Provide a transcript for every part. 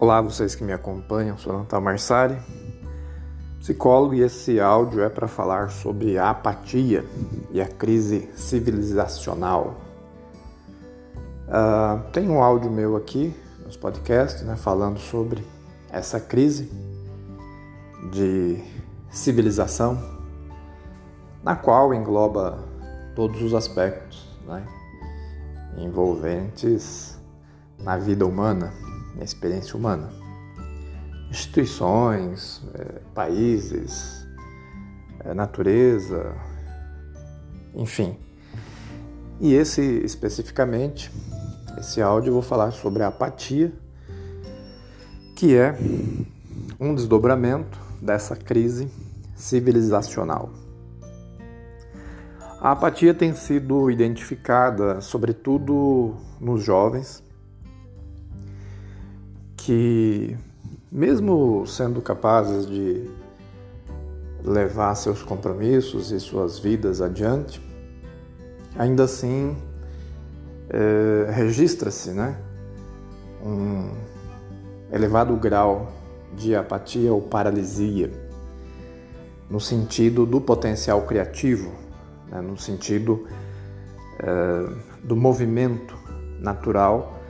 Olá, vocês que me acompanham, sou Natal Marsari, psicólogo, e esse áudio é para falar sobre a apatia e a crise civilizacional. Uh, tem um áudio meu aqui nos podcasts, né, falando sobre essa crise de civilização, na qual engloba todos os aspectos né, envolventes na vida humana na experiência humana. Instituições, é, países, é, natureza, enfim. E esse especificamente, esse áudio eu vou falar sobre a apatia, que é um desdobramento dessa crise civilizacional. A apatia tem sido identificada, sobretudo nos jovens, que, mesmo sendo capazes de levar seus compromissos e suas vidas adiante, ainda assim é, registra-se né, um elevado grau de apatia ou paralisia, no sentido do potencial criativo, né, no sentido é, do movimento natural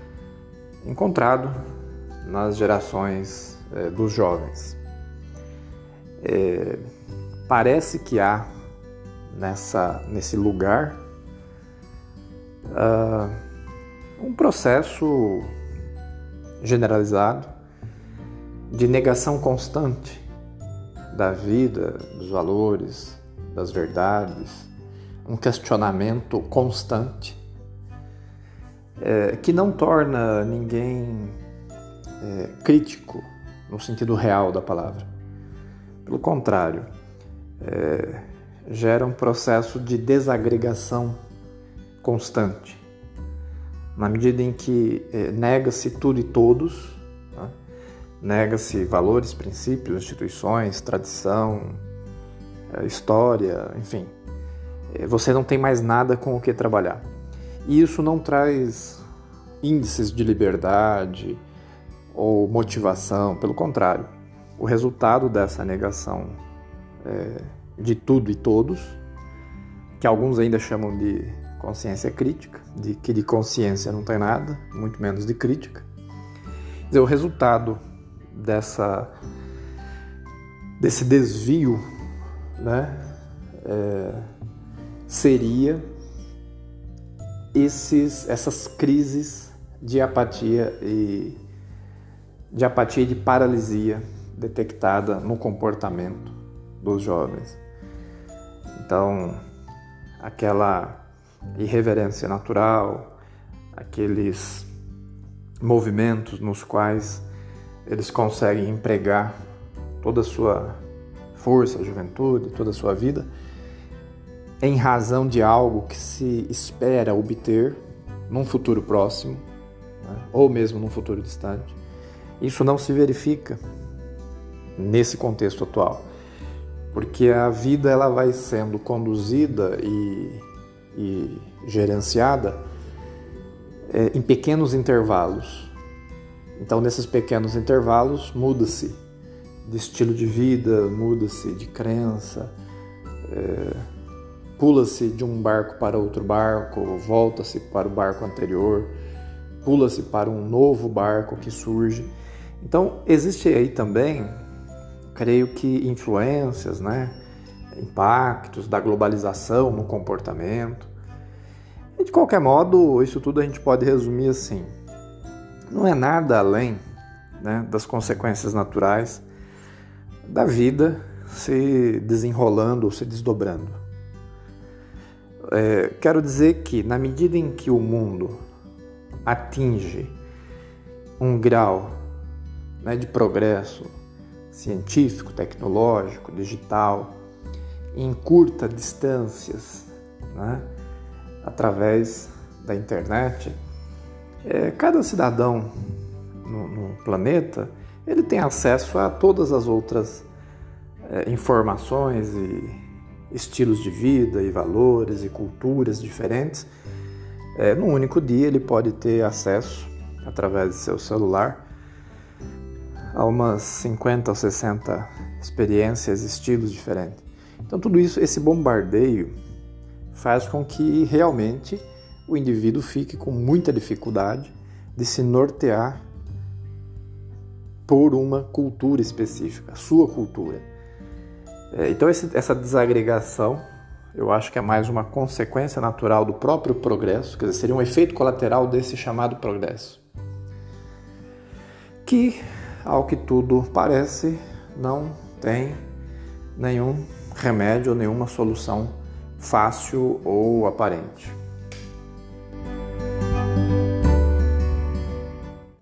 encontrado nas gerações é, dos jovens. É, parece que há nessa, nesse lugar uh, um processo generalizado de negação constante da vida, dos valores, das verdades, um questionamento constante é, que não torna ninguém é, crítico no sentido real da palavra. Pelo contrário, é, gera um processo de desagregação constante. Na medida em que é, nega-se tudo e todos, né? nega-se valores, princípios, instituições, tradição, é, história, enfim, é, você não tem mais nada com o que trabalhar. E isso não traz índices de liberdade, ou motivação, pelo contrário, o resultado dessa negação é, de tudo e todos, que alguns ainda chamam de consciência crítica, de que de consciência não tem nada, muito menos de crítica. Quer dizer, o resultado dessa desse desvio, né, é, seria esses, essas crises de apatia e de apatia e de paralisia detectada no comportamento dos jovens. Então, aquela irreverência natural, aqueles movimentos nos quais eles conseguem empregar toda a sua força, juventude, toda a sua vida, em razão de algo que se espera obter num futuro próximo, né? ou mesmo num futuro distante. Isso não se verifica nesse contexto atual, porque a vida ela vai sendo conduzida e, e gerenciada é, em pequenos intervalos. Então, nesses pequenos intervalos, muda-se de estilo de vida, muda-se de crença, é, pula-se de um barco para outro barco, volta-se para o barco anterior, pula-se para um novo barco que surge. Então, existe aí também, creio que, influências, né? impactos da globalização no comportamento. E de qualquer modo, isso tudo a gente pode resumir assim: não é nada além né, das consequências naturais da vida se desenrolando ou se desdobrando. É, quero dizer que, na medida em que o mundo atinge um grau né, de progresso científico, tecnológico, digital, em curta distâncias, né, através da internet, é, cada cidadão no, no, planeta ele tem acesso a todas as outras é, informações e estilos de vida e valores e culturas diferentes. É, num único dia ele pode ter acesso através do seu celular a umas 50 ou 60 experiências, estilos diferentes. Então tudo isso, esse bombardeio faz com que realmente o indivíduo fique com muita dificuldade de se nortear por uma cultura específica, sua cultura. É, então essa desagregação eu acho que é mais uma consequência natural do próprio progresso, quer dizer, seria um efeito colateral desse chamado progresso. Que, ao que tudo parece, não tem nenhum remédio nenhuma solução fácil ou aparente.